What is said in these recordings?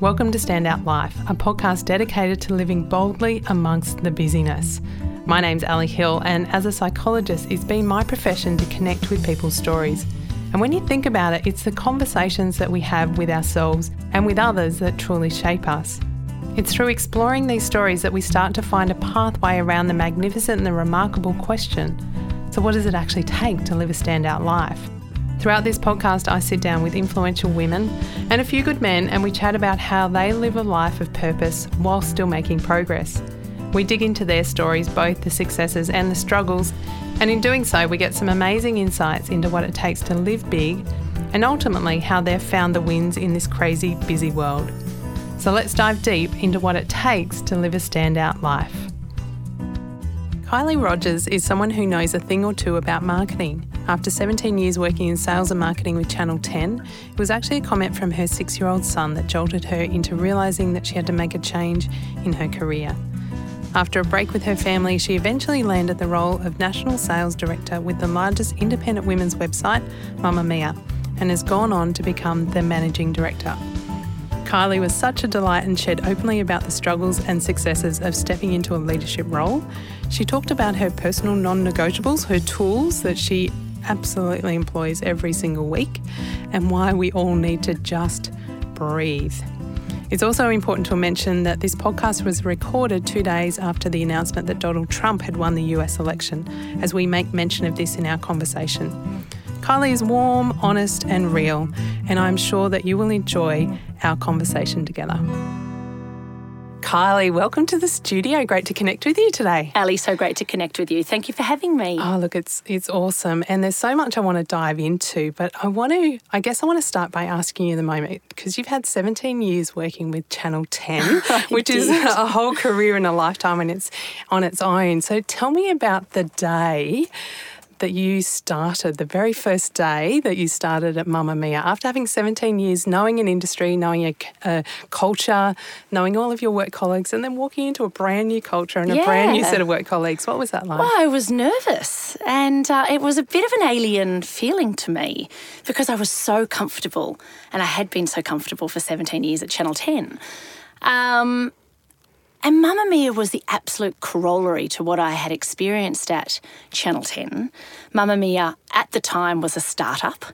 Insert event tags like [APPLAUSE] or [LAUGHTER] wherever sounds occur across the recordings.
Welcome to Standout Life, a podcast dedicated to living boldly amongst the busyness. My name's Ali Hill, and as a psychologist, it's been my profession to connect with people's stories. And when you think about it, it's the conversations that we have with ourselves and with others that truly shape us. It's through exploring these stories that we start to find a pathway around the magnificent and the remarkable question so, what does it actually take to live a standout life? Throughout this podcast, I sit down with influential women and a few good men, and we chat about how they live a life of purpose while still making progress. We dig into their stories, both the successes and the struggles, and in doing so, we get some amazing insights into what it takes to live big and ultimately how they've found the wins in this crazy, busy world. So let's dive deep into what it takes to live a standout life. Kylie Rogers is someone who knows a thing or two about marketing. After 17 years working in sales and marketing with Channel 10, it was actually a comment from her six year old son that jolted her into realising that she had to make a change in her career. After a break with her family, she eventually landed the role of National Sales Director with the largest independent women's website, Mamamia, and has gone on to become the Managing Director. Kylie was such a delight and shared openly about the struggles and successes of stepping into a leadership role. She talked about her personal non negotiables, her tools that she absolutely employs every single week and why we all need to just breathe. It's also important to mention that this podcast was recorded two days after the announcement that Donald Trump had won the US election, as we make mention of this in our conversation. Kylie is warm, honest, and real, and I'm sure that you will enjoy our conversation together. Kylie, welcome to the studio. Great to connect with you today. Ali, so great to connect with you. Thank you for having me. Oh, look, it's it's awesome, and there's so much I want to dive into. But I want to, I guess, I want to start by asking you the moment because you've had 17 years working with Channel 10, [LAUGHS] which did. is a whole career and a lifetime, and it's on its own. So tell me about the day that you started, the very first day that you started at Mamamia. after having 17 years, knowing an industry, knowing a, a culture, knowing all of your work colleagues, and then walking into a brand new culture and a brand new set of work colleagues. What was that like? Well, I was nervous and uh, it was a bit of an alien feeling to me because I was so comfortable and I had been so comfortable for 17 years at Channel 10. Um, and Mamamia was the absolute corollary to what I had experienced at Channel 10. Mamamia at the time was a startup.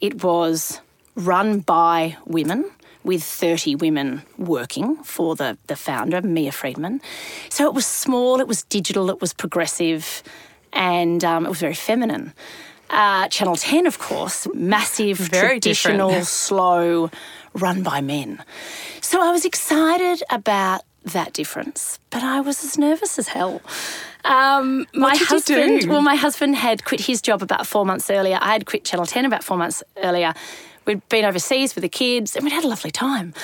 It was run by women with 30 women working for the, the founder, Mia Freedman. So it was small, it was digital, it was progressive, and um, it was very feminine. Uh, Channel 10, of course, massive, [LAUGHS] Very traditional, slow, run by men. So I was excited about that difference, but I was as nervous as hell. Um, my husband, well, my husband had quit his job about four months earlier. I had quit Channel 10 about four months earlier. We'd been overseas with the kids and we'd had a lovely time.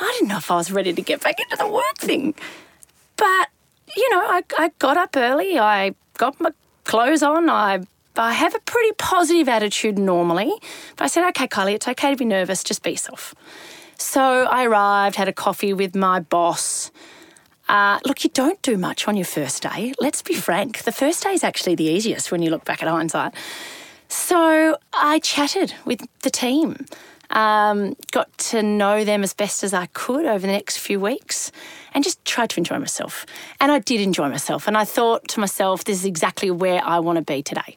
I didn't know if I was ready to get back into the work thing. But, you know, I, I got up early, I got my clothes on, I, I have a pretty positive attitude normally. But I said, okay, Kylie, it's okay to be nervous, just be yourself. So I arrived, had a coffee with my boss. Uh, look, you don't do much on your first day. Let's be frank. The first day is actually the easiest when you look back at hindsight. So I chatted with the team, um, got to know them as best as I could over the next few weeks, and just tried to enjoy myself. And I did enjoy myself. And I thought to myself, this is exactly where I want to be today.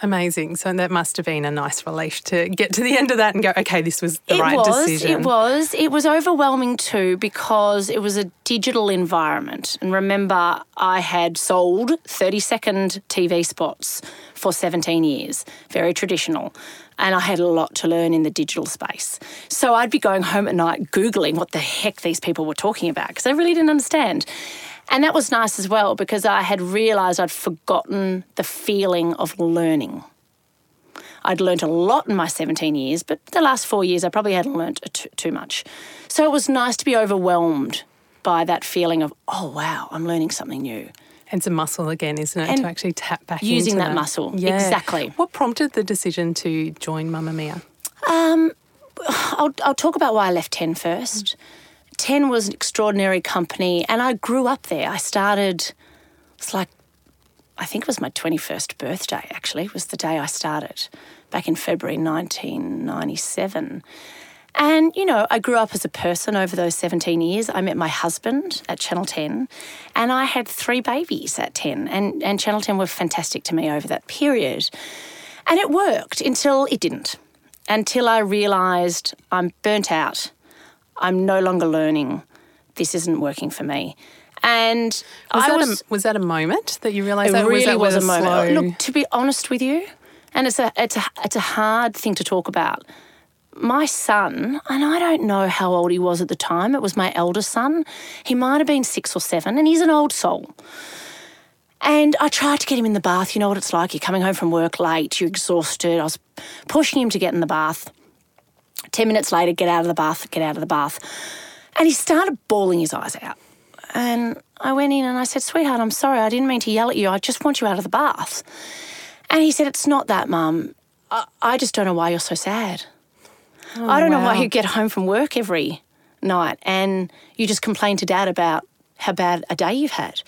Amazing. So that must have been a nice relief to get to the end of that and go, okay, this was the it right was, decision. It was. It was overwhelming too because it was a digital environment. And remember, I had sold 30 second TV spots for 17 years, very traditional. And I had a lot to learn in the digital space. So I'd be going home at night Googling what the heck these people were talking about because I really didn't understand. And that was nice as well because I had realised I'd forgotten the feeling of learning. I'd learnt a lot in my 17 years, but the last four years I probably hadn't learnt too, too much. So it was nice to be overwhelmed by that feeling of, oh, wow, I'm learning something new. And it's a muscle again, isn't it, And to actually tap back using into that muscle, Yeah. exactly. What prompted the decision to join Mamamia? Um, I'll, I'll talk about why I left 10 first. 10 was an extraordinary company, and I grew up there. I started, it's like, I think it was my 21st birthday, actually, was the day I started back in February 1997. And, you know, I grew up as a person over those 17 years. I met my husband at Channel 10 and I had three babies at 10. And, and Channel 10 were fantastic to me over that period. And it worked until it didn't, until I realised I'm burnt out. I'm no longer learning. This isn't working for me. And Was, I that, was, a, was that a moment that you realised it that? really that was a with moment. slow- Look, to be honest with you, and it's a it's a it's a hard thing to talk about. My son, and I don't know how old he was at the time. It was my eldest son. He might have been six or seven, and he's an old soul. And I tried to get him in the bath. You know what it's like. You're coming home from work late. You're exhausted. I was pushing him to get in the bath. Ten minutes later, get out of the bath. Get out of the bath. And he started bawling his eyes out. And I went in and I said, Sweetheart, I'm sorry. I didn't mean to yell at you. I just want you out of the bath. And he said, It's not that, Mum. I, I just don't know why you're so sad. Oh, I don't know why you get home from work every night and you just complain to Dad about how bad a day you've had.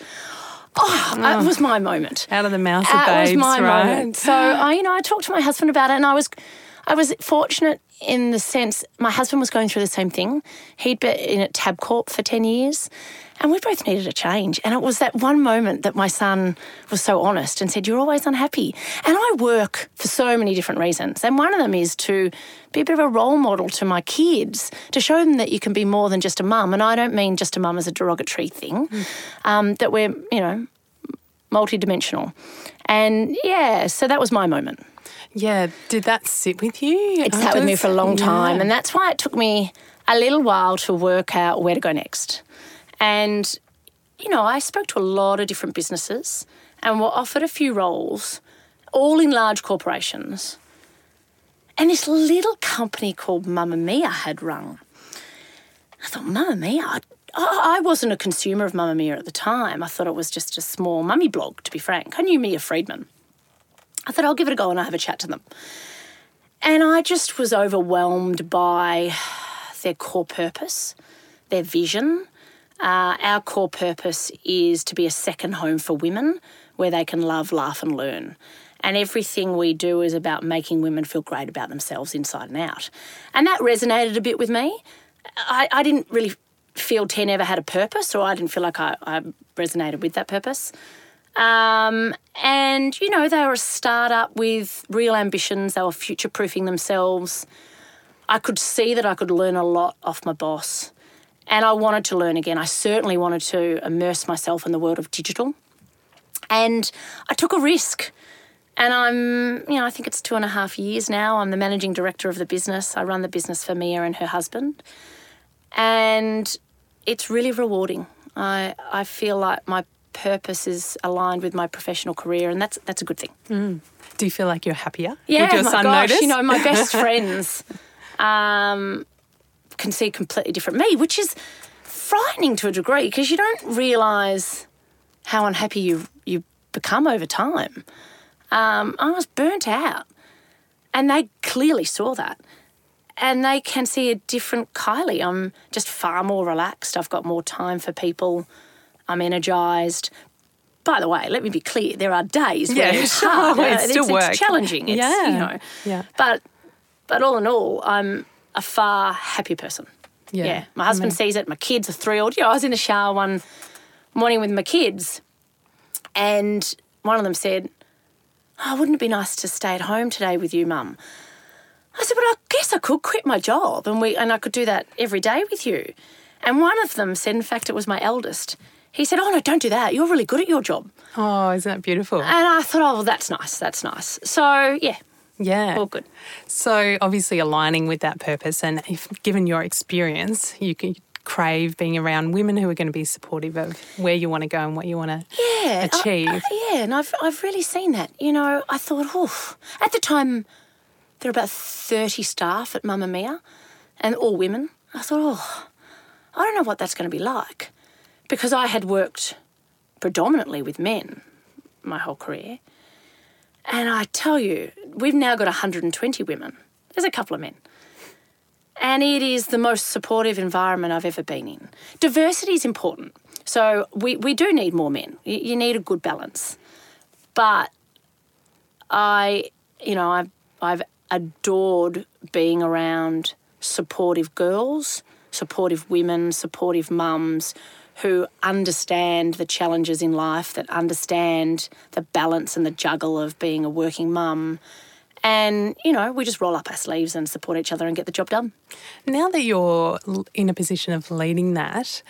Oh, that oh. was my moment. Out of the mouth of That babes, was my right? moment. So I, you know, I talked to my husband about it, and I was, I was fortunate in the sense my husband was going through the same thing. He'd been in at Tabcorp for ten years, and we both needed a change. And it was that one moment that my son was so honest and said, "You're always unhappy." And I work for so many different reasons, and one of them is to be a bit of a role model to my kids to show them that you can be more than just a mum. And I don't mean just a mum as a derogatory thing. Um, that we're, you know, multidimensional. And yeah, so that was my moment. Yeah. Did that sit with you? It sat with me for a long time. And that's why it took me a little while to work out where to go next. And, you know, I spoke to a lot of different businesses and were offered a few roles, all in large corporations. And this little company called Mamamia had rung. I thought, Mamamia? I, I wasn't a consumer of Mamamia at the time. I thought it was just a small mummy blog, to be frank. I knew Mia Freedman. I thought I'll give it a go and I'll have a chat to them. And I just was overwhelmed by [SIGHS] their core purpose, their vision. Uh, our core purpose is to be a second home for women where they can love, laugh, and learn. And everything we do is about making women feel great about themselves inside and out. And that resonated a bit with me. I, I didn't really feel 10 ever had a purpose, or I didn't feel like I, I resonated with that purpose. Um, and, you know, they were a startup with real ambitions. They were future proofing themselves. I could see that I could learn a lot off my boss. And I wanted to learn again. I certainly wanted to immerse myself in the world of digital. And I took a risk. And I'm, you know, I think it's two and a half years now. I'm the managing director of the business. I run the business for Mia and her husband. And it's really rewarding. I, I feel like my purpose is aligned with my professional career, and that's that's a good thing. Do you feel like you're happier? Yeah, Would my son gosh, notice? you know, my best [LAUGHS] friends um, can see a completely different me, which is frightening to a degree because you don't realise how unhappy you you become over time. Um, I was burnt out, and they clearly saw that. And they can see a different Kylie. I'm just far more relaxed. I've got more time for people. I'm energised. By the way, let me be clear: there are days Yeah, where it's [LAUGHS] oh, hard. it's it's, still it's work. challenging. It's, Yeah, you know. yeah. But but all in all, I'm a far happier person. Yeah. My husband sees it. My kids are thrilled. You know, I was in the shower one morning with my kids, and one of them said, "Oh, wouldn't it be nice to stay at home today with you, Mum?" I said, "But I guess I could quit my job, and we and I could do that every day with you." And one of them said, in fact, it was my eldest. He said, "Oh no, don't do that. You're really good at your job." Oh, isn't that beautiful? And I thought, "Oh, well, that's nice. That's nice." So yeah, yeah. all good. So obviously aligning with that purpose, and if given your experience, you can crave being around women who are going to be supportive of where you want to go and what you want to yeah, I- achieve. I- yeah, and I've I've really seen that. You know, I thought, oh, at the time there were about thirty staff at Mamamia, and all women. I thought, oh, I don't know what that's going to be like, because I had worked predominantly with men my whole career, and I tell you, we've now got 120 women. There's a couple of men. And it is the most supportive environment I've ever been in. Diversity is important. So we, we do need more men. You, you need a good balance. But I, you know, I've, I've adored being around supportive girls, supportive women, supportive mums who understand the challenges in life, that understand the balance and the juggle of being a working mum. And, you know, we just roll up our sleeves and support each other and get the job done. Now that you're in a position of leading that,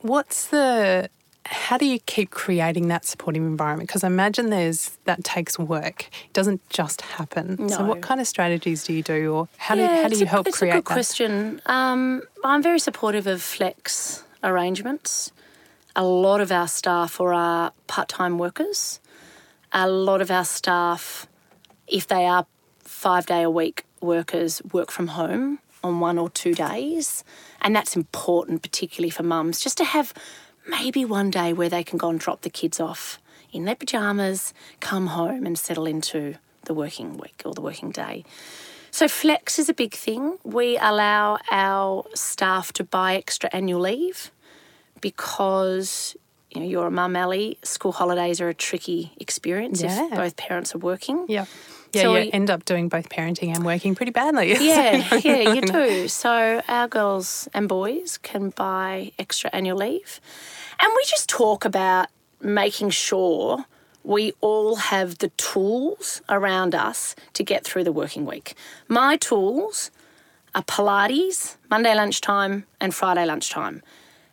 what's the how do you keep creating that supportive environment? Because I imagine there's that takes work. It doesn't just happen. So what kind of strategies do you do or how do, Yeah, how do it's you a- help it's create a good that? question. Um, I'm very supportive of flex arrangements. A lot of our staff are uh, part-time workers. A lot of our staff, if they are five-day-a-week workers, work from home on one or two days, and that's important, particularly for mums, just to have maybe one day where they can go and drop the kids off in their pajamas, come home, and settle into the working week or the working day. So, flex is a big thing. We allow our staff to buy extra annual leave because you know, you're a mum, Ellie. School holidays are a tricky experience Yeah. if both parents are working. Yeah. Yeah, So you we- end up doing both parenting and working pretty badly. [LAUGHS] Yeah, [LAUGHS] yeah, you [LAUGHS] do. So our girls and boys can buy extra annual leave. And we just talk about making sure we all have the tools around us to get through the working week. My tools are Pilates, Monday lunchtime and Friday lunchtime.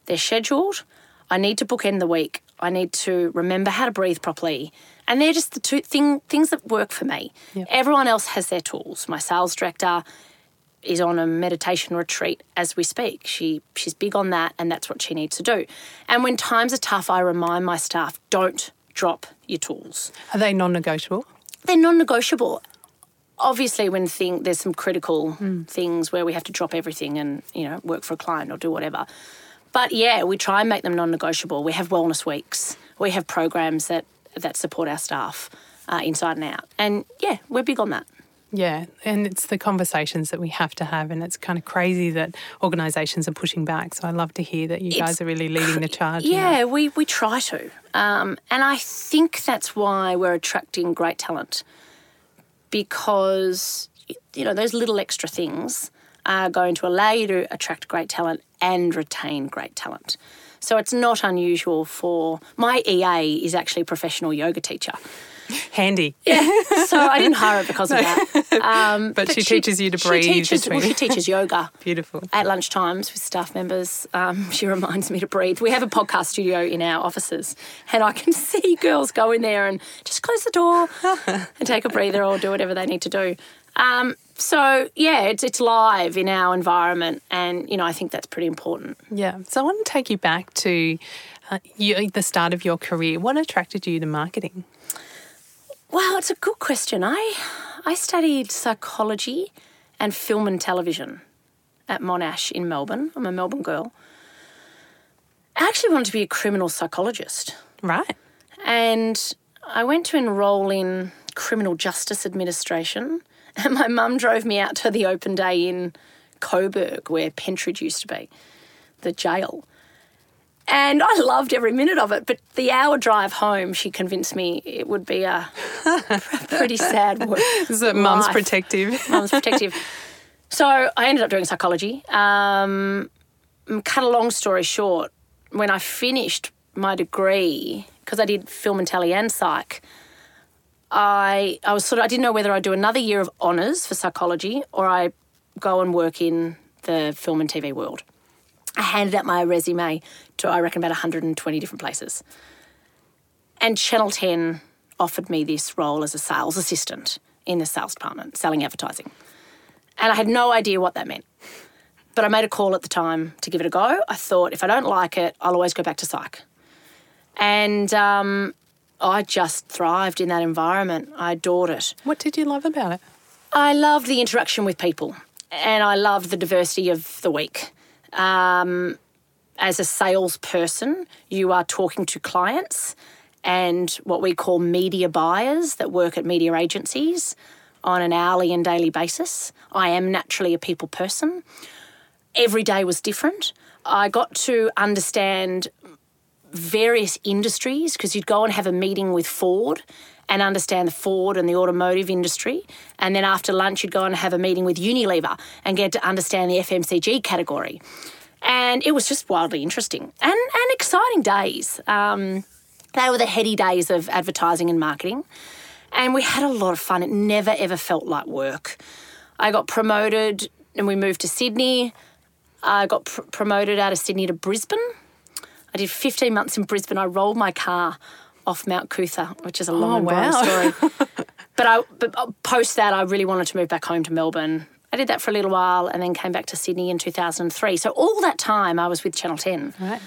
They're scheduled. I need to bookend the week. I need to remember how to breathe properly. And they're just the two thing, things that work for me. Yep. Everyone else has their tools. My sales director is on a meditation retreat as we speak. She she's big on that and that's what she needs to do. And when times are tough, I remind my staff, don't drop your tools. Are they non-negotiable? They're non-negotiable. Obviously when thing there's some critical things where we have to drop everything and, you know, work for a client or do whatever. But yeah, we try and make them non-negotiable. We have wellness weeks. We have programs that that support our staff uh, inside and out. And yeah, we're big on that. Yeah, and it's the conversations that we have to have, and it's kind of crazy that organisations are pushing back. So I love to hear that you guys are really leading the charge. Yeah, we, we try to. Um, and I think that's why we're attracting great talent because, you know, those little extra things are going to allow you to attract great talent and retain great talent. So it's not unusual for my EA is actually a professional yoga teacher. Handy. Yeah. so I didn't hire her because of that. Um, But she teaches you to breathe She teaches, well, she teaches yoga [LAUGHS] Beautiful. at lunchtimes with staff members. Um, she reminds me to breathe. We have a podcast studio in our offices, and I can [LAUGHS] see girls go in there and just close the door and take a breather or do whatever they need to do. Um, so yeah, it's it's live in our environment, and you know I think that's pretty important. Yeah. So I want to take you back to uh, you, the start of your career. What attracted you to marketing? Well, it's a good question. I I studied psychology and film and television at Monash in Melbourne. I'm a Melbourne girl. I actually wanted to be a criminal psychologist. Right. And I went to enrol in criminal justice administration, [LAUGHS] and my mum drove me out to the open day in Coburg, where Pentridge used to be, the jail. And I loved every minute of it, but the hour drive home, she convinced me it would be a [LAUGHS] pretty sad work. Is it mum's protective? Mum's protective. [LAUGHS] So I ended up doing psychology. Um, cut a long story short, when I finished my degree, because I did film and telly and psych, I I was sort of I didn't know whether I'd do another year of honours for psychology or I go and work in the film and TV world. I handed out my resume to I reckon about 120 different places. And Channel 10 offered me this role as a sales assistant in the sales department, selling advertising. And I had no idea what that meant. But I made a call at the time to give it a go. I thought if I don't like it, I'll always go back to psych. And um, I just thrived in that environment. I adored it. What did you love about it? I loved the interaction with people and I loved the diversity of the week. Um, as a salesperson, you are talking to clients and what we call media buyers that work at media agencies on an hourly and daily basis. I am naturally a people person. Every day was different. I got to understand various industries because you'd go and have a meeting with Ford and understand the Ford and the automotive industry. And then after lunch, you'd go and have a meeting with Unilever and get to understand the FMCG category. And it was just wildly interesting and, and exciting days. Um, they were the heady days of advertising and marketing. And we had a lot of fun. It never, ever felt like work. I got promoted and we moved to Sydney. I got pr- promoted out of Sydney to Brisbane. I did 15 months in Brisbane. I rolled my car off Mount Coot-tha, which is a long Oh, wow. story. [LAUGHS] but I, but uh, post that, I really wanted to move back home to Melbourne. I did that for a little while and then came back to Sydney in 2003. So all that time, I was with Channel 10. Right.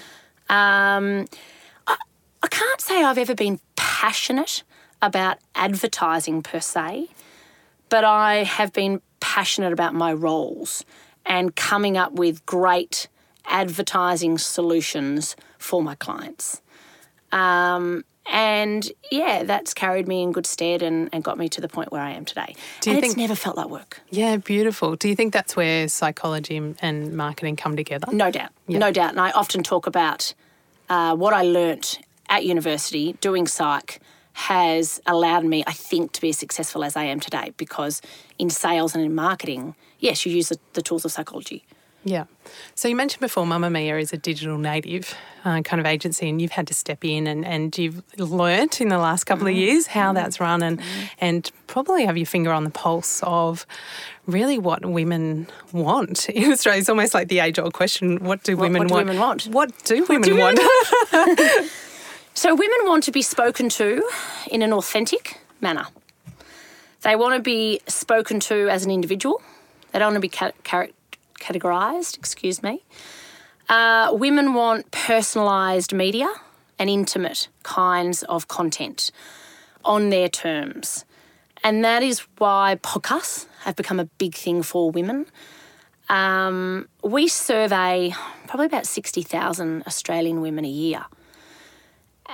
Um, I, I can't say I've ever been passionate about advertising per se, but I have been passionate about my roles and coming up with great advertising solutions for my clients. Um, and yeah, that's carried me in good stead and, and got me to the point where I am today. Do you and it's never felt like work. Yeah, beautiful. Do you think that's where psychology and- marketing come together? No doubt. No doubt. And I often talk about uh, what I learnt at university doing psych has allowed me, I think, to be as successful as I am today because in sales and in marketing, yes, you use the, the tools of psychology. Yeah. So you mentioned before Mamamia is a digital native uh, kind of agency and you've had to step in and, and you've learnt in the last couple of mm-hmm. years how mm-hmm. that's run and, mm-hmm. and probably have your finger on the pulse of really what women want [LAUGHS] in Australia. It's almost like the age old question what do women want? what do want? women want? What do women do women want? [LAUGHS] [LAUGHS] So, women want to be spoken to in an authentic manner. They want to be spoken to as an individual. They don't want to be ca- car- categorised, excuse me. Uh, women want personalised media and intimate kinds of content on their terms. And that is why podcasts have become a big thing for women. Um, we survey probably about 60,000 Australian women a year.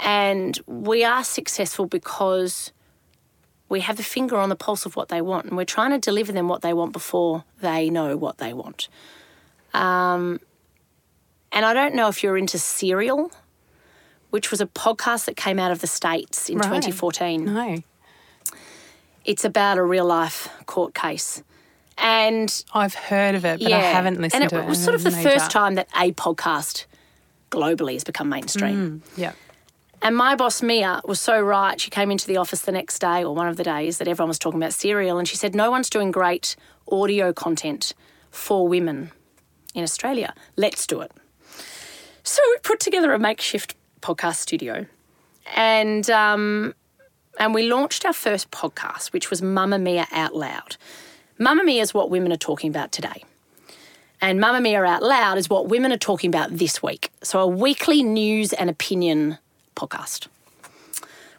And we are successful because we have the finger on the pulse of what they want and we're trying to deliver them what they want before they know what they want. Um, and I don't know if you're into Serial, which was a podcast that came out of the States in Right. 2014. no. It's about a real life court case. And I've heard of it, but I haven't listened and to it. And it was sort of the first time that a podcast globally has become mainstream. Yeah. And my boss, Mia, was so right. She came into the office the next day or one of the days that everyone was talking about serial. And she said, No one's doing great audio content for women in Australia. Let's do it. So we put together a makeshift podcast studio. And, um, and we launched our first podcast, which was Mamamia Out Loud. Mamamia is what women are talking about today. And Mamamia Out Loud is what women are talking about this week. So, a weekly news and opinion podcast.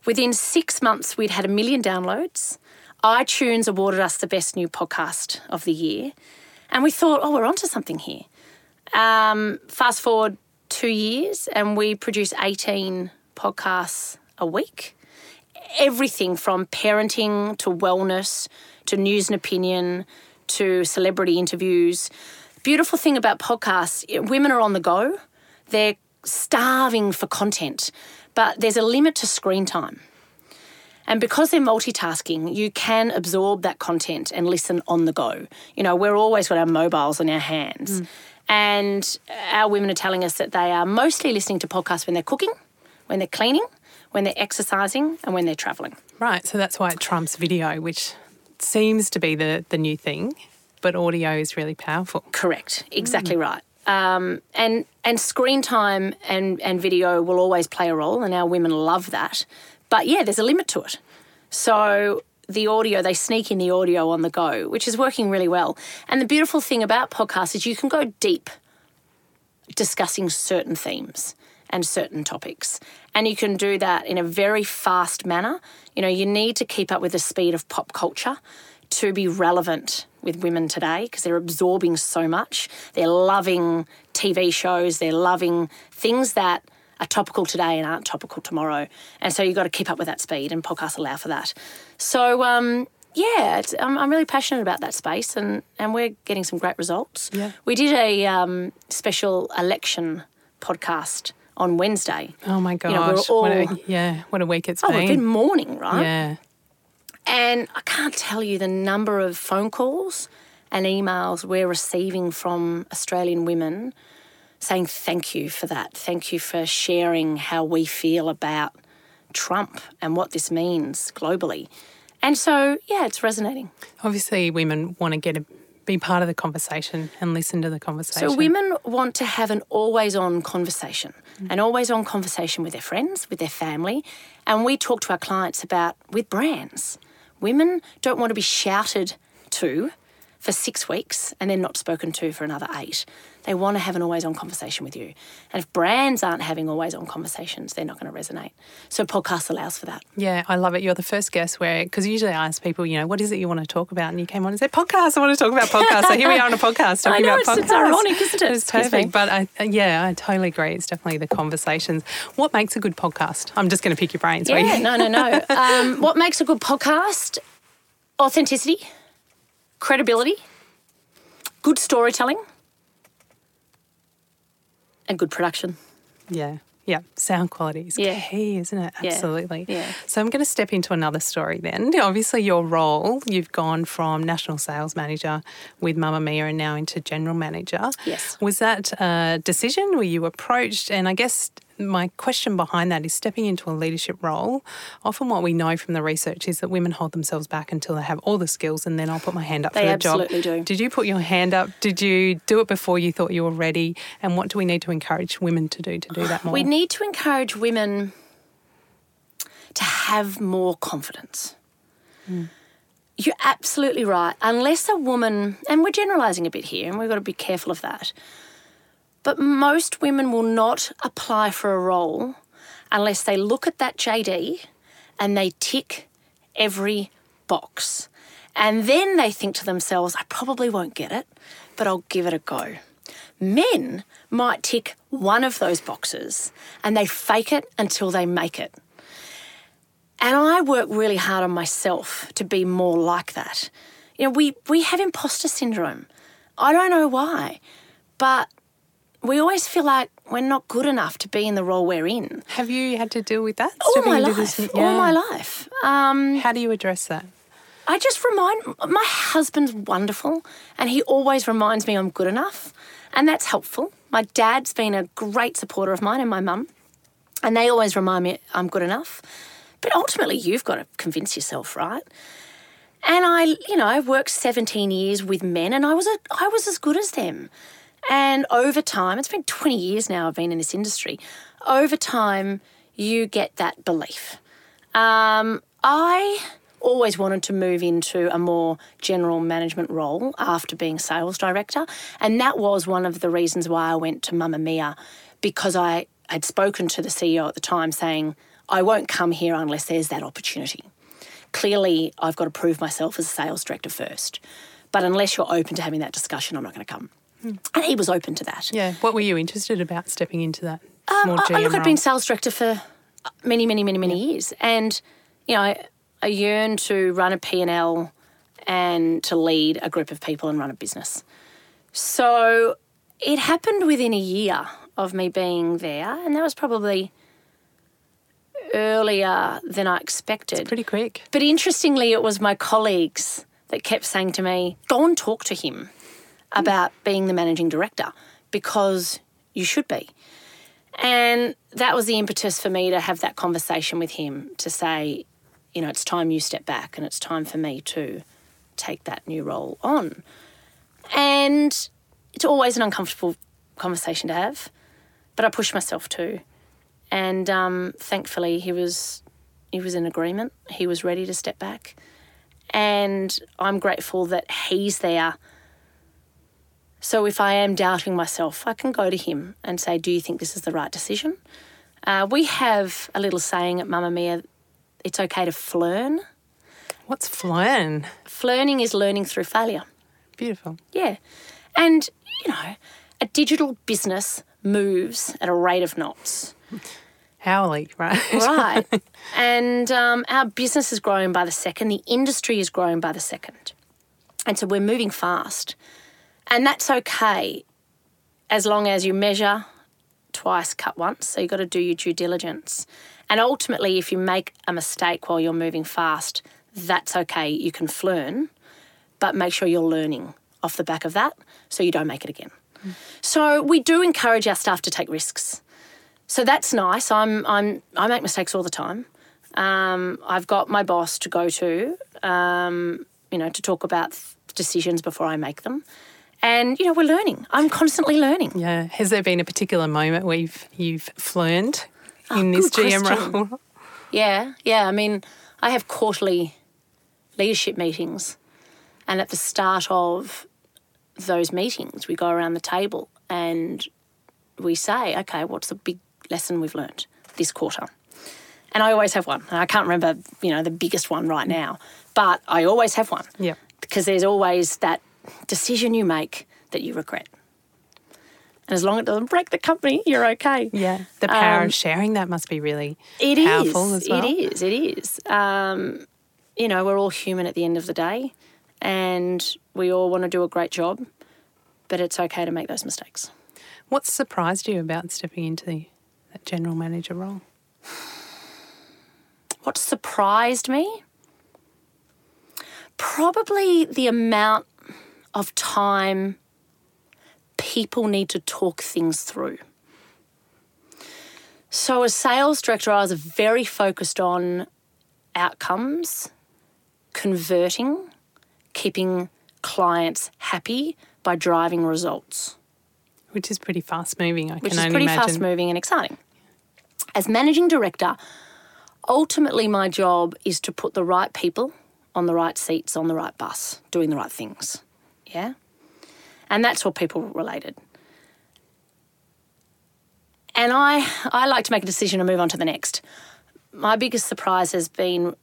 Within six months, we'd had a million downloads. iTunes awarded us the best new podcast of the year. And we thought, oh, we're onto something here. Um, fast forward two years, and we produce 18 podcasts a week. Everything from parenting to wellness to news and opinion to celebrity interviews. Beautiful thing about podcasts, women are on the go. They're starving for content, but there's a limit to screen time. And because they're multitasking, you can absorb that content and listen on the go. You know, we're always got our mobiles in our hands. Mm. And our women are telling us that they are mostly listening to podcasts when they're cooking, when they're cleaning, when they're exercising, and when they're traveling. Right. So that's why it trumps video, which seems to be the, the new thing, but audio is really powerful. Correct. Exactly mm. right. Um, and and screen time and, and video will always play a role, and our women love that. But yeah, there's a limit to it. So the audio, they sneak in the audio on the go, which is working really well. And the beautiful thing about podcasts is you can go deep discussing certain themes and certain topics. And you can do that in a very fast manner. You know, you need to keep up with the speed of pop culture to be relevant with women today because they're absorbing so much. They're loving TV shows, they're loving things that are topical today and aren't topical tomorrow. And so you've got to keep up with that speed, and podcasts allow for that. So, um, yeah, it's, I'm, I'm really passionate about that space, and, and we're getting some great results. Yeah. We did a um, special election podcast on Wednesday. Oh my gosh. You know, all, what a, yeah, what a week it's oh, been. we've been mourning, right? Yeah. And I can't tell you the number of phone calls and emails we're receiving from Australian women saying thank you for that. Thank you for sharing how we feel about Trump and what this means globally. And so, yeah, it's resonating. Obviously, women want to get a, be part of the conversation and listen to the conversation. So, women want to have an always on conversation, an always on conversation with their friends, with their family. And we talk to our clients about with brands. Women don't want to be shouted to for six weeks and then not spoken to for another eight. They want to have an always on conversation with you. And if brands aren't having always on conversations, they're not going to resonate. So podcast allows for that. Yeah, I love it. You're the first guest where, because usually I ask people, you know, what is it you want to talk about? And you came on and said, podcast. I want to talk about podcasts. so here we are on a podcast [LAUGHS] talking know, about it's, podcasts. it's ironic, isn't it? It's perfect. But I, yeah, I totally agree. It's definitely the conversations. What makes a good podcast? I'm just going to pick your brains. Yeah, no, no, no. [LAUGHS] Um, what makes a good podcast? Authenticity, credibility, good storytelling, and good production. Yeah. Yeah, sound quality is Yeah. key, isn't it? Yeah. Absolutely. Yeah. So I'm going to step into another story then. Obviously, your role, you've gone from national sales manager with Mamamia and now into general manager. Yes. Was that a decision? Were you approached? And I guess my question behind that is stepping into a leadership role. Often, what we know from the research is that women hold themselves back until they have all the skills, and then I'll put my hand up They for the job. absolutely do. Did you put your hand up? Did you do it before you thought you were ready? And what do we need to encourage women to do to do that more? We need to encourage women to have more confidence. Hmm. You're absolutely right. Unless a woman, and we're generalising a bit here, and we've got to be careful of that, but most women will not apply for a role unless they look at that JD and they tick every box. And then they think to themselves, I probably won't get it, but I'll give it a go. Men might tick one of those boxes and they fake it until they make it. And I work really hard on myself to be more like that. You know, we, we have imposter syndrome. I don't know why, but we always feel like we're not good enough to be in the role we're in. Have you had to deal with that? All my life, this- all my life. Um, How do you address that? I just remind my husband's wonderful, and he always reminds me I'm good enough, and that's helpful. My dad's been a great supporter of mine, and my mum, and they always remind me I'm good enough. But ultimately, you've got to convince yourself, right? And I, you know, I worked 17 years with men, and I was a, I was as good as them. And over time, it's been 20 years now I've been in this industry. Over time, you get that belief. Um, I always wanted to move into a more general management role after being sales director, and that was one of the reasons why I went to Mamamia because I had spoken to the CEO at the time saying, I won't come here unless there's that opportunity. Clearly, I've got to prove myself as a sales director first. But unless you're open to having that discussion, I'm not going to come. And he was open to that. Yeah. What were you interested about stepping into that Um, I, I look, I've been sales director for many, many, many, many years, and you know, I, I yearn to run a P and L and to lead a group of people and run a business. So it happened within a year of me being there, and that was probably earlier than I expected. Pretty quick. But interestingly, it was my colleagues that kept saying to me, go and talk to him about being the managing director because you should be. And that was the impetus for me to have that conversation with him to say, you know, it's time you step back and it's time for me to take that new role on. And it's always an uncomfortable conversation to have, but I pushed myself too. And um, thankfully, he was he was in agreement. He was ready to step back, and I'm grateful that he's there. So if I am doubting myself, I can go to him and say, "Do you think this is the right decision?" Uh, we have a little saying at Mamamia: "It's okay to flearn." What's flan? Flearning is learning through failure. Beautiful. Yeah. And, you know, a digital business moves at a rate of knots. Hourly, right? Right. [LAUGHS] and um, our business is growing by the second, the industry is growing by the second. And so we're moving fast. And that's okay as long as you measure twice, cut once. So you've got to do your due diligence. And ultimately, if you make a mistake while you're moving fast, that's okay. You can learn, but make sure you're learning off the back of that so you don't make it again. Mm. So we do encourage our staff to take risks. So that's nice. I'm, I'm, I make mistakes all the time. Um, I've got my boss to go to, um, you know, to talk about decisions before I make them. And you know, we're learning. I'm constantly learning. Yeah. Has there been a particular moment where you've you've learned oh, in this GM question. role? Yeah, yeah. I mean, I have quarterly leadership meetings, and at the start of those meetings, we go around the table and we say, "Okay, what's the big lesson we've learned this quarter?" And I always have one. I can't remember, you know, the biggest one right mm. now, but I always have one. Yeah. Because there's always that decision you make that you regret. And as long as it doesn't break the company, you're okay. Yeah. The power um, of sharing that must be really it powerful is, as well. It is. It is. Um, you know, we're all human at the end of the day and we all want to do a great job, but it's okay to make those mistakes. What surprised you about stepping into the, that general manager role? What surprised me? Probably the amount of time people need to talk things through. So, as sales director, I was very focused on outcomes, converting, keeping clients happy by driving results. Which is pretty fast moving, I Which can only imagine. Which is pretty fast moving and exciting. As managing director, ultimately my job is to put the right people on the right seats on the right bus, doing the right things. Yeah? And that's all people related. And I, I like to make a decision and move on to the next. My biggest surprise has been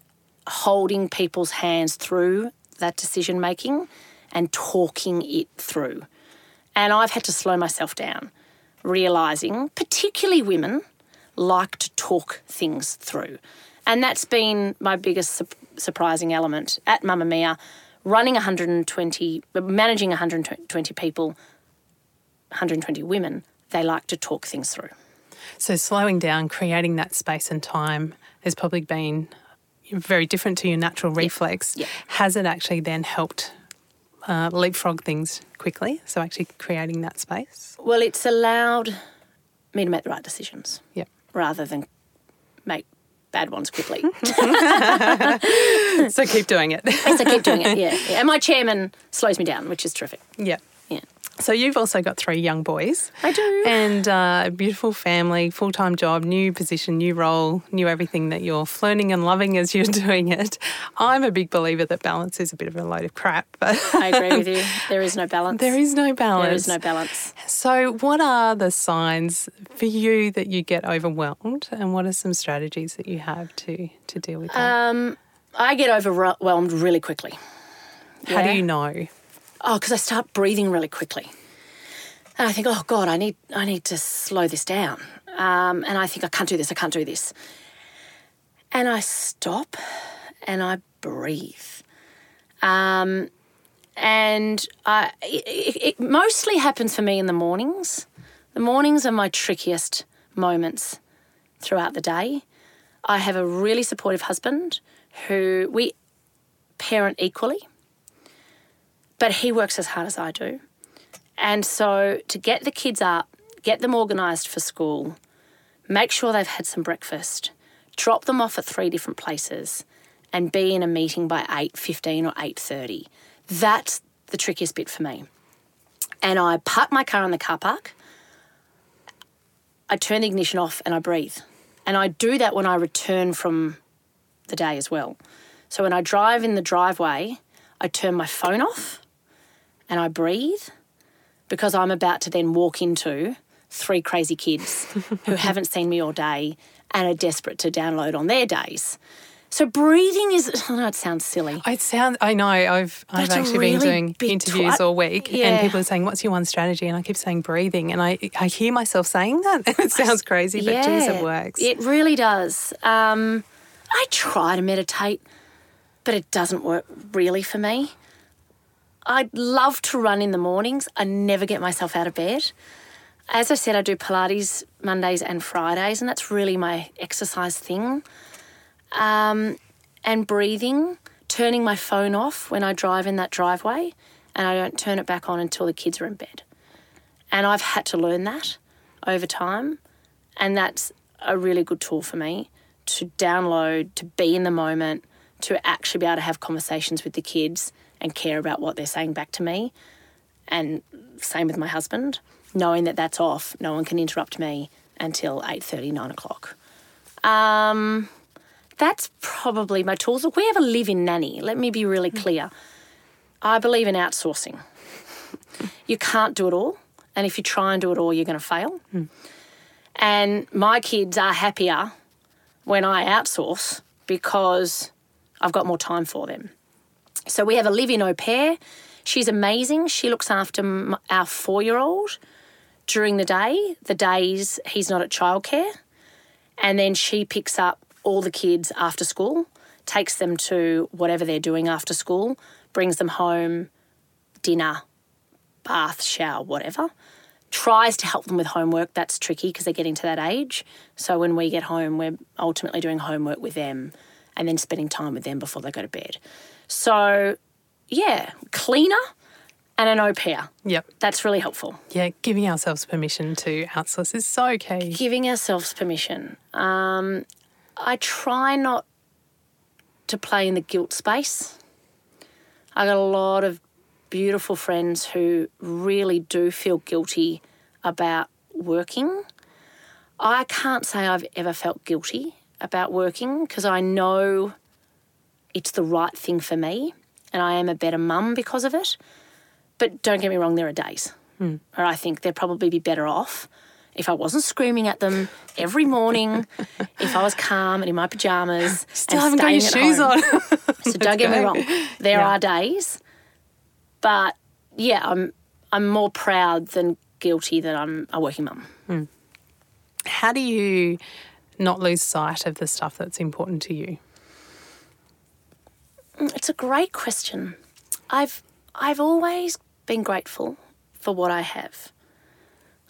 holding people's hands through that decision making and talking it through. And I've had to slow myself down, realizing, particularly women, like to talk things through. And that's been my biggest su- surprising element at Mamamia running 120, managing 120 people, 120 women, they like to talk things through. So slowing down, creating that space and time has probably been very different to your natural reflex. Yep. Has it actually then helped uh, leapfrog things quickly? So actually creating that space? Well, it's allowed me to make the right decisions. Yep. Rather than make bad ones quickly. [LAUGHS] so keep doing it. so keep doing it, [LAUGHS] yeah, yeah. And my chairman slows me down, which is terrific. Yeah. So you've also got three young boys. I do. And uh, a beautiful family, full time job, new position, new role, new everything that you're learning and loving as you're [LAUGHS] doing it. I'm a big believer that balance is a bit of a load of crap. But I agree with you. [LAUGHS] There is no balance. There is no balance. There is no balance. So, what are the signs for you that you get overwhelmed, and what are some strategies that you have to to deal with that? Um, I get overwhelmed really quickly. How yeah? do you know? Oh, because I start breathing really quickly. And I think, oh God, I need, I need to slow this down. Um, and I think, I can't do this, I can't do this. And I stop and I breathe. Um, and I, it, it mostly happens for me in the mornings. The mornings are my trickiest moments throughout the day. I have a really supportive husband who we parent equally but he works as hard as I do. And so to get the kids up, get them organised for school, make sure they've had some breakfast, drop them off at three different places, and be in a meeting by 8.15 or 8.30. That's the trickiest bit for me. And I park my car in the car park, I turn the ignition off and I breathe. And I do that when I return from the day as well. So when I drive in the driveway, I turn my phone off and I breathe because I'm about to then walk into three crazy kids [LAUGHS] who haven't seen me all day and are desperate to download on their days. So breathing is I know it sounds silly. It sounds I know I've I've actually really been doing interviews tw- all week yeah. and people are saying what's your one strategy and I keep saying breathing and I I hear myself saying that [LAUGHS] it sounds crazy but yeah, geez it works. It really does. Um, I try to meditate but it doesn't work really for me. I'd love to run in the mornings. I never get myself out of bed. as I said, I do Pilates Mondays and Fridays, and that's really my exercise thing. Um, and breathing, turning my phone off when I drive in that driveway, and I don't turn it back on until the kids are in bed. And I've had to learn that over time, and that's a really good tool for me to download, to be in the moment, to actually be able to have conversations with the kids and care about what they're saying back to me. And same with my husband, knowing that that's off, no one can interrupt me until 8.30, 9 o'clock. Um, that's probably my tools. Look, we have a live-in nanny. Let me be really clear. I believe in outsourcing. [LAUGHS] you can't do it all, and if you try and do it all, you're going to fail. And my kids are happier when I outsource because I've got more time for them. So we have a live-in au pair. She's amazing. She looks after our four-year-old during the day, the days he's not at childcare, and then she picks up all the kids after school, takes them to whatever they're doing after school, brings them home, dinner, bath, shower, whatever. Tries to help them with homework. That's tricky because they're getting to that age. So when we get home, we're ultimately doing homework with them and then spending time with them before they go to bed. So, yeah, cleaner and an au pair. Yep. That's really helpful. Yeah, giving ourselves permission to outsource is so key. Giving ourselves permission. Um, I try not to play in the guilt space. I got a lot of beautiful friends who really do feel guilty about working. I can't say I've ever felt guilty about working because I know it's the right thing for me and I am a better mum because of it. But don't get me wrong, there are days hmm. where I think they'd probably be better off if I wasn't screaming at them every morning, [LAUGHS] if I was calm and in my pajamas. Still haven't got your shoes home. on. So [LAUGHS] don't get me wrong, there Yeah. are days, but yeah, I'm I'm more proud than guilty that I'm a working mum. Hmm. How do you not lose sight of the stuff that's important to you? It's a great question. I've I've always been grateful for what I have.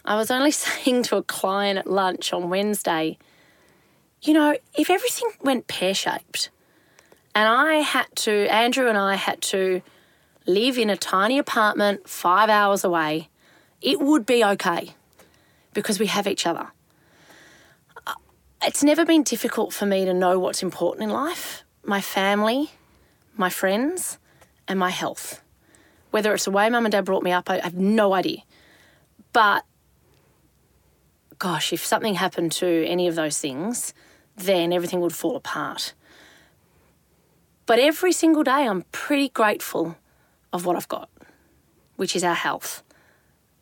I was only [LAUGHS] saying to a client at lunch on Wednesday, you know, if everything went pear shaped and I had to, Andrew and I had to live in a tiny apartment five hours away, it would be okay because we have each other. Uh, It's never been difficult for me to know what's important in life my family, my friends, and my health. Whether it's the way mum and dad brought me up, I have no idea. But gosh, if something happened to any of those things, then everything would fall apart. But every single day, I'm pretty grateful of what I've got, which is our health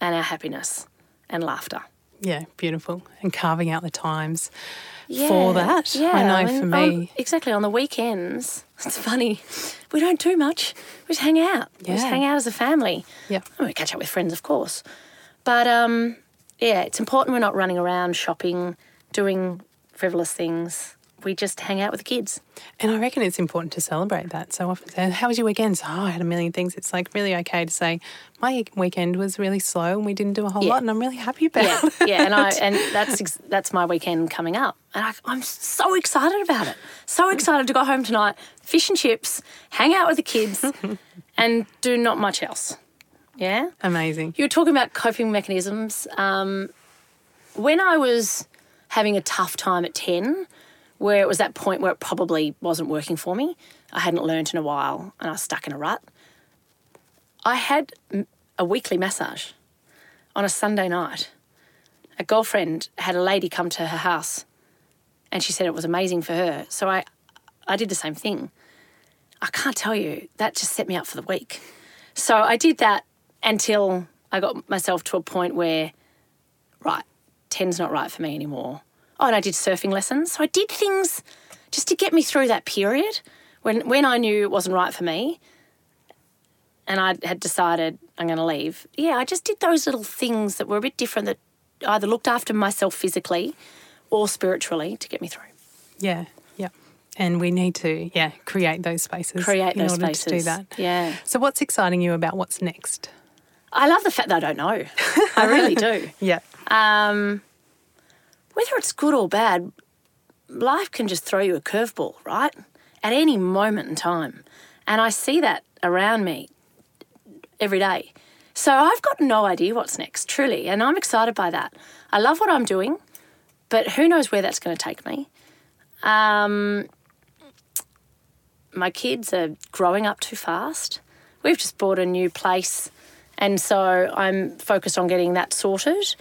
and our happiness and laughter. Yeah, beautiful. And carving out the times for that. Yeah, I know I for mean, on- me. exactly. On the weekends, it's funny. We don't do much. We just hang out. We just hang out as a family. Yeah. And we catch up with friends, of course. But um, yeah, it's important we're not running around shopping, doing frivolous things. We just hang out with the kids. And I reckon it's important to celebrate that. So often, say, how was your weekend? So, oh, I had a million things. It's like really okay to say, my weekend was really slow and we didn't do a whole Yeah. lot, and I'm really happy about Yeah, it. yeah, and I and that's ex- that's my weekend coming up, and I, I'm so excited about it. So excited to go home tonight, fish and chips, hang out with the kids, [LAUGHS] and do not much else. Yeah. Amazing. You were talking about coping mechanisms. Um, when I was having a tough time at 10, where it was that point where it probably wasn't working for me, I hadn't learned in a while and I was stuck in a rut, I had a weekly massage on a Sunday night. A girlfriend had a lady come to her house and she said it was amazing for her. So I, I did the same thing. I can't tell you, that just set me up for the week. So I did that until I got myself to a point where, right, 10's not right for me anymore. Oh, and I did surfing lessons. So I did things just to get me through that period when, when I knew it wasn't right for me and I had decided I'm going to leave. Yeah, I just did those little things that were a bit different that either looked after myself physically or spiritually to get me through. Yeah, yeah. And we need to, yeah, create those spaces. Create in those order spaces. to do that. Yeah. So, what's exciting you about what's next? I love the fact that I don't know. I really do. [LAUGHS] Yeah. Um, whether it's good or bad, life can just throw you a curveball, right? At any moment in time. And I see that around me every day. So I've got no idea what's next, truly. And I'm excited by that. I love what I'm doing, but who knows where that's going to take me. Um, my kids are growing up too fast. We've just bought a new place, and so I'm focused on getting that sorted.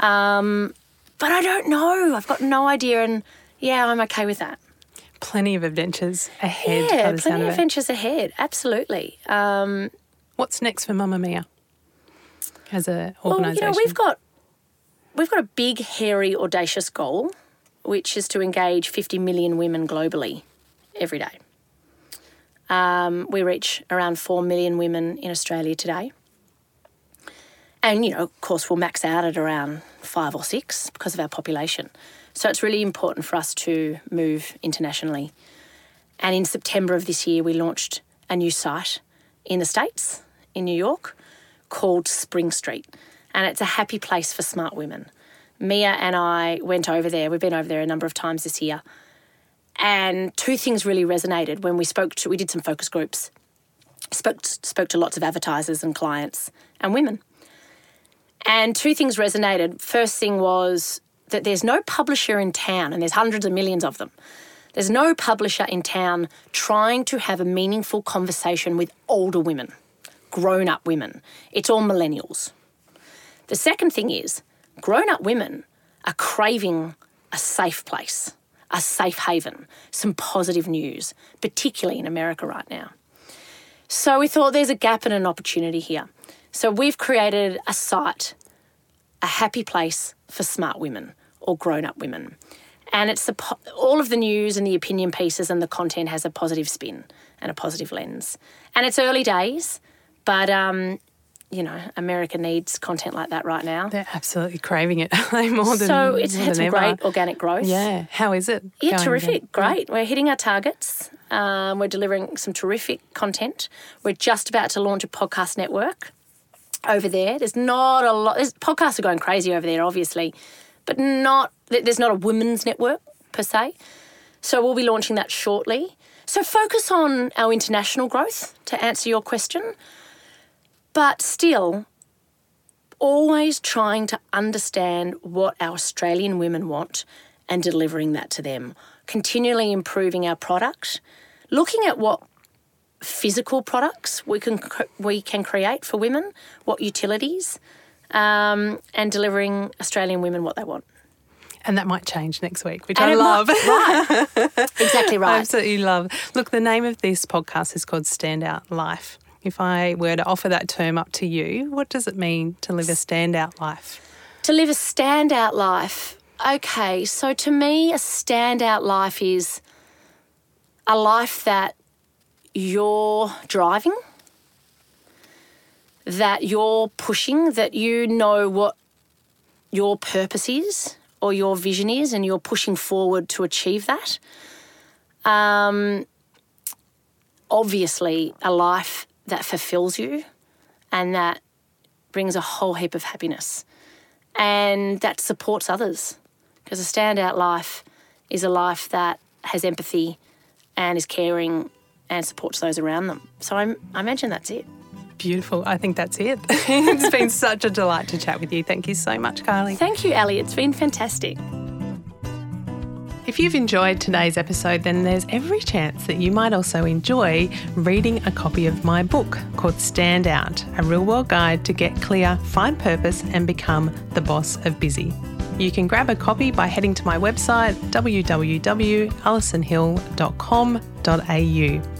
Um, but I don't know. I've got no idea, and yeah, I'm okay with that. Plenty of adventures ahead. Yeah, plenty of adventures ahead. Absolutely. Um, What's next for Mamamia as a well, you know, we've got we've got a big, hairy, audacious goal, which is to engage 50 million women globally every day. Um, we reach around 4 million women in Australia today. And, you know, of course, we'll max out at around five or six because of our population. So it's really important for us to move internationally. And in September of this year, we launched a new site in the States, in New York, called Spring Street. And it's a happy place for smart women. Mia and I went over there. We've been over there a number of times this year. And two things really resonated when we spoke to, we did some focus groups, spoke, spoke to lots of advertisers and clients and women. And two things resonated. First thing was that there's no publisher in town, and there's hundreds of millions of them. There's no publisher in town trying to have a meaningful conversation with older women, grown up women. It's all millennials. The second thing is grown up women are craving a safe place, a safe haven, some positive news, particularly in America right now. So we thought there's a gap and an opportunity here. So we've created a site, a happy place for smart women or grown up women. And it's the, all of the news and the opinion pieces and the content has a positive spin and a positive lens. And it's early days, but um, you know, America needs content like that right now. They're absolutely craving it. [LAUGHS] More than so it's more had some ever. great organic growth. Yeah. How is it? Yeah, terrific. again? Great. We're hitting our targets. Um, we're delivering some terrific content. We're just about to launch a podcast network over there. There's not a lot. There's, podcasts are going crazy over there, obviously, but not. There's not a women's network per se. So we'll be launching that shortly. So focus on our international growth to answer your question, but still always trying to understand what our Australian women want and delivering that to them. Continually improving our product, looking at what physical products we can we can create for women, what utilities, um, and delivering Australian women what they want. And that might change next week, which And I it might- love. right, [LAUGHS] exactly right. I absolutely love. Look, the name of this podcast is called Standout Life. If I were to offer that term up to you, what does it mean to live a standout life? to live a standout life. Okay, so to me, a standout life is a life that you're driving, that you're pushing, that you know what your purpose is or your vision is, and you're pushing forward to achieve that. Um, obviously, a life that fulfills you and that brings a whole heap of happiness and that supports others. Because a standout life is a life that has empathy and is caring and supports those around them. So I'm, I imagine that's it. Beautiful. I think that's it. [LAUGHS] it's been [LAUGHS] such a delight to chat with you. Thank you so much, Carly. Thank you, Ali. It's been fantastic. If you've enjoyed today's episode, then there's every chance that you might also enjoy reading a copy of my book called Stand Out A Real World Guide to Get Clear, Find Purpose, and Become the Boss of Busy. You can grab a copy by heading to my website www.alisonhill.com.au.